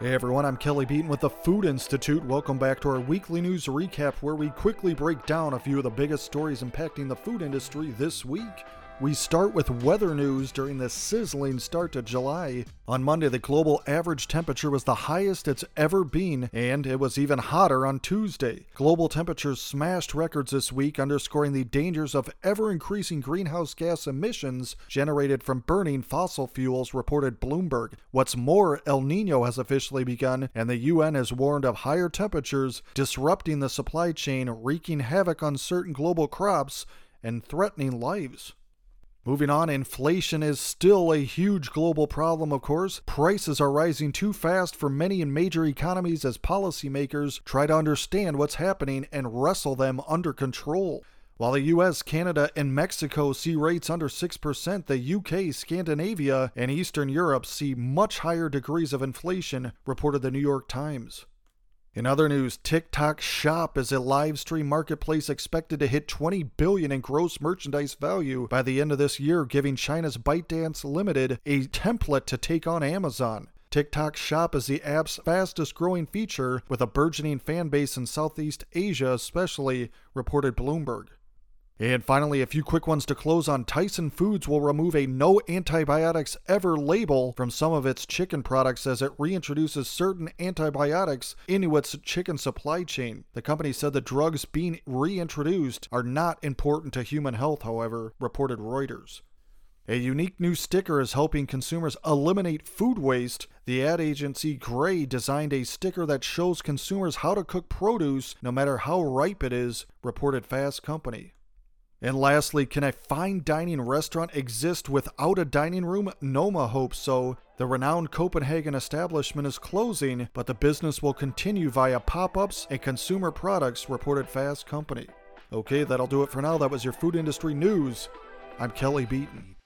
Hey everyone, I'm Kelly Beaton with the Food Institute. Welcome back to our weekly news recap where we quickly break down a few of the biggest stories impacting the food industry this week. We start with weather news during the sizzling start to July. On Monday, the global average temperature was the highest it's ever been, and it was even hotter on Tuesday. Global temperatures smashed records this week, underscoring the dangers of ever increasing greenhouse gas emissions generated from burning fossil fuels, reported Bloomberg. What's more, El Nino has officially begun, and the UN has warned of higher temperatures disrupting the supply chain, wreaking havoc on certain global crops, and threatening lives. Moving on, inflation is still a huge global problem, of course. Prices are rising too fast for many in major economies as policymakers try to understand what's happening and wrestle them under control. While the US, Canada, and Mexico see rates under 6%, the UK, Scandinavia, and Eastern Europe see much higher degrees of inflation, reported the New York Times. In other news, TikTok Shop is a live stream marketplace expected to hit 20 billion in gross merchandise value by the end of this year, giving China's ByteDance Limited a template to take on Amazon. TikTok Shop is the app's fastest growing feature with a burgeoning fan base in Southeast Asia, especially, reported Bloomberg. And finally, a few quick ones to close on. Tyson Foods will remove a no antibiotics ever label from some of its chicken products as it reintroduces certain antibiotics into its chicken supply chain. The company said the drugs being reintroduced are not important to human health, however, reported Reuters. A unique new sticker is helping consumers eliminate food waste. The ad agency Grey designed a sticker that shows consumers how to cook produce no matter how ripe it is, reported Fast Company. And lastly, can a fine dining restaurant exist without a dining room? Noma hopes so. The renowned Copenhagen establishment is closing, but the business will continue via pop ups and consumer products, reported Fast Company. Okay, that'll do it for now. That was your food industry news. I'm Kelly Beaton.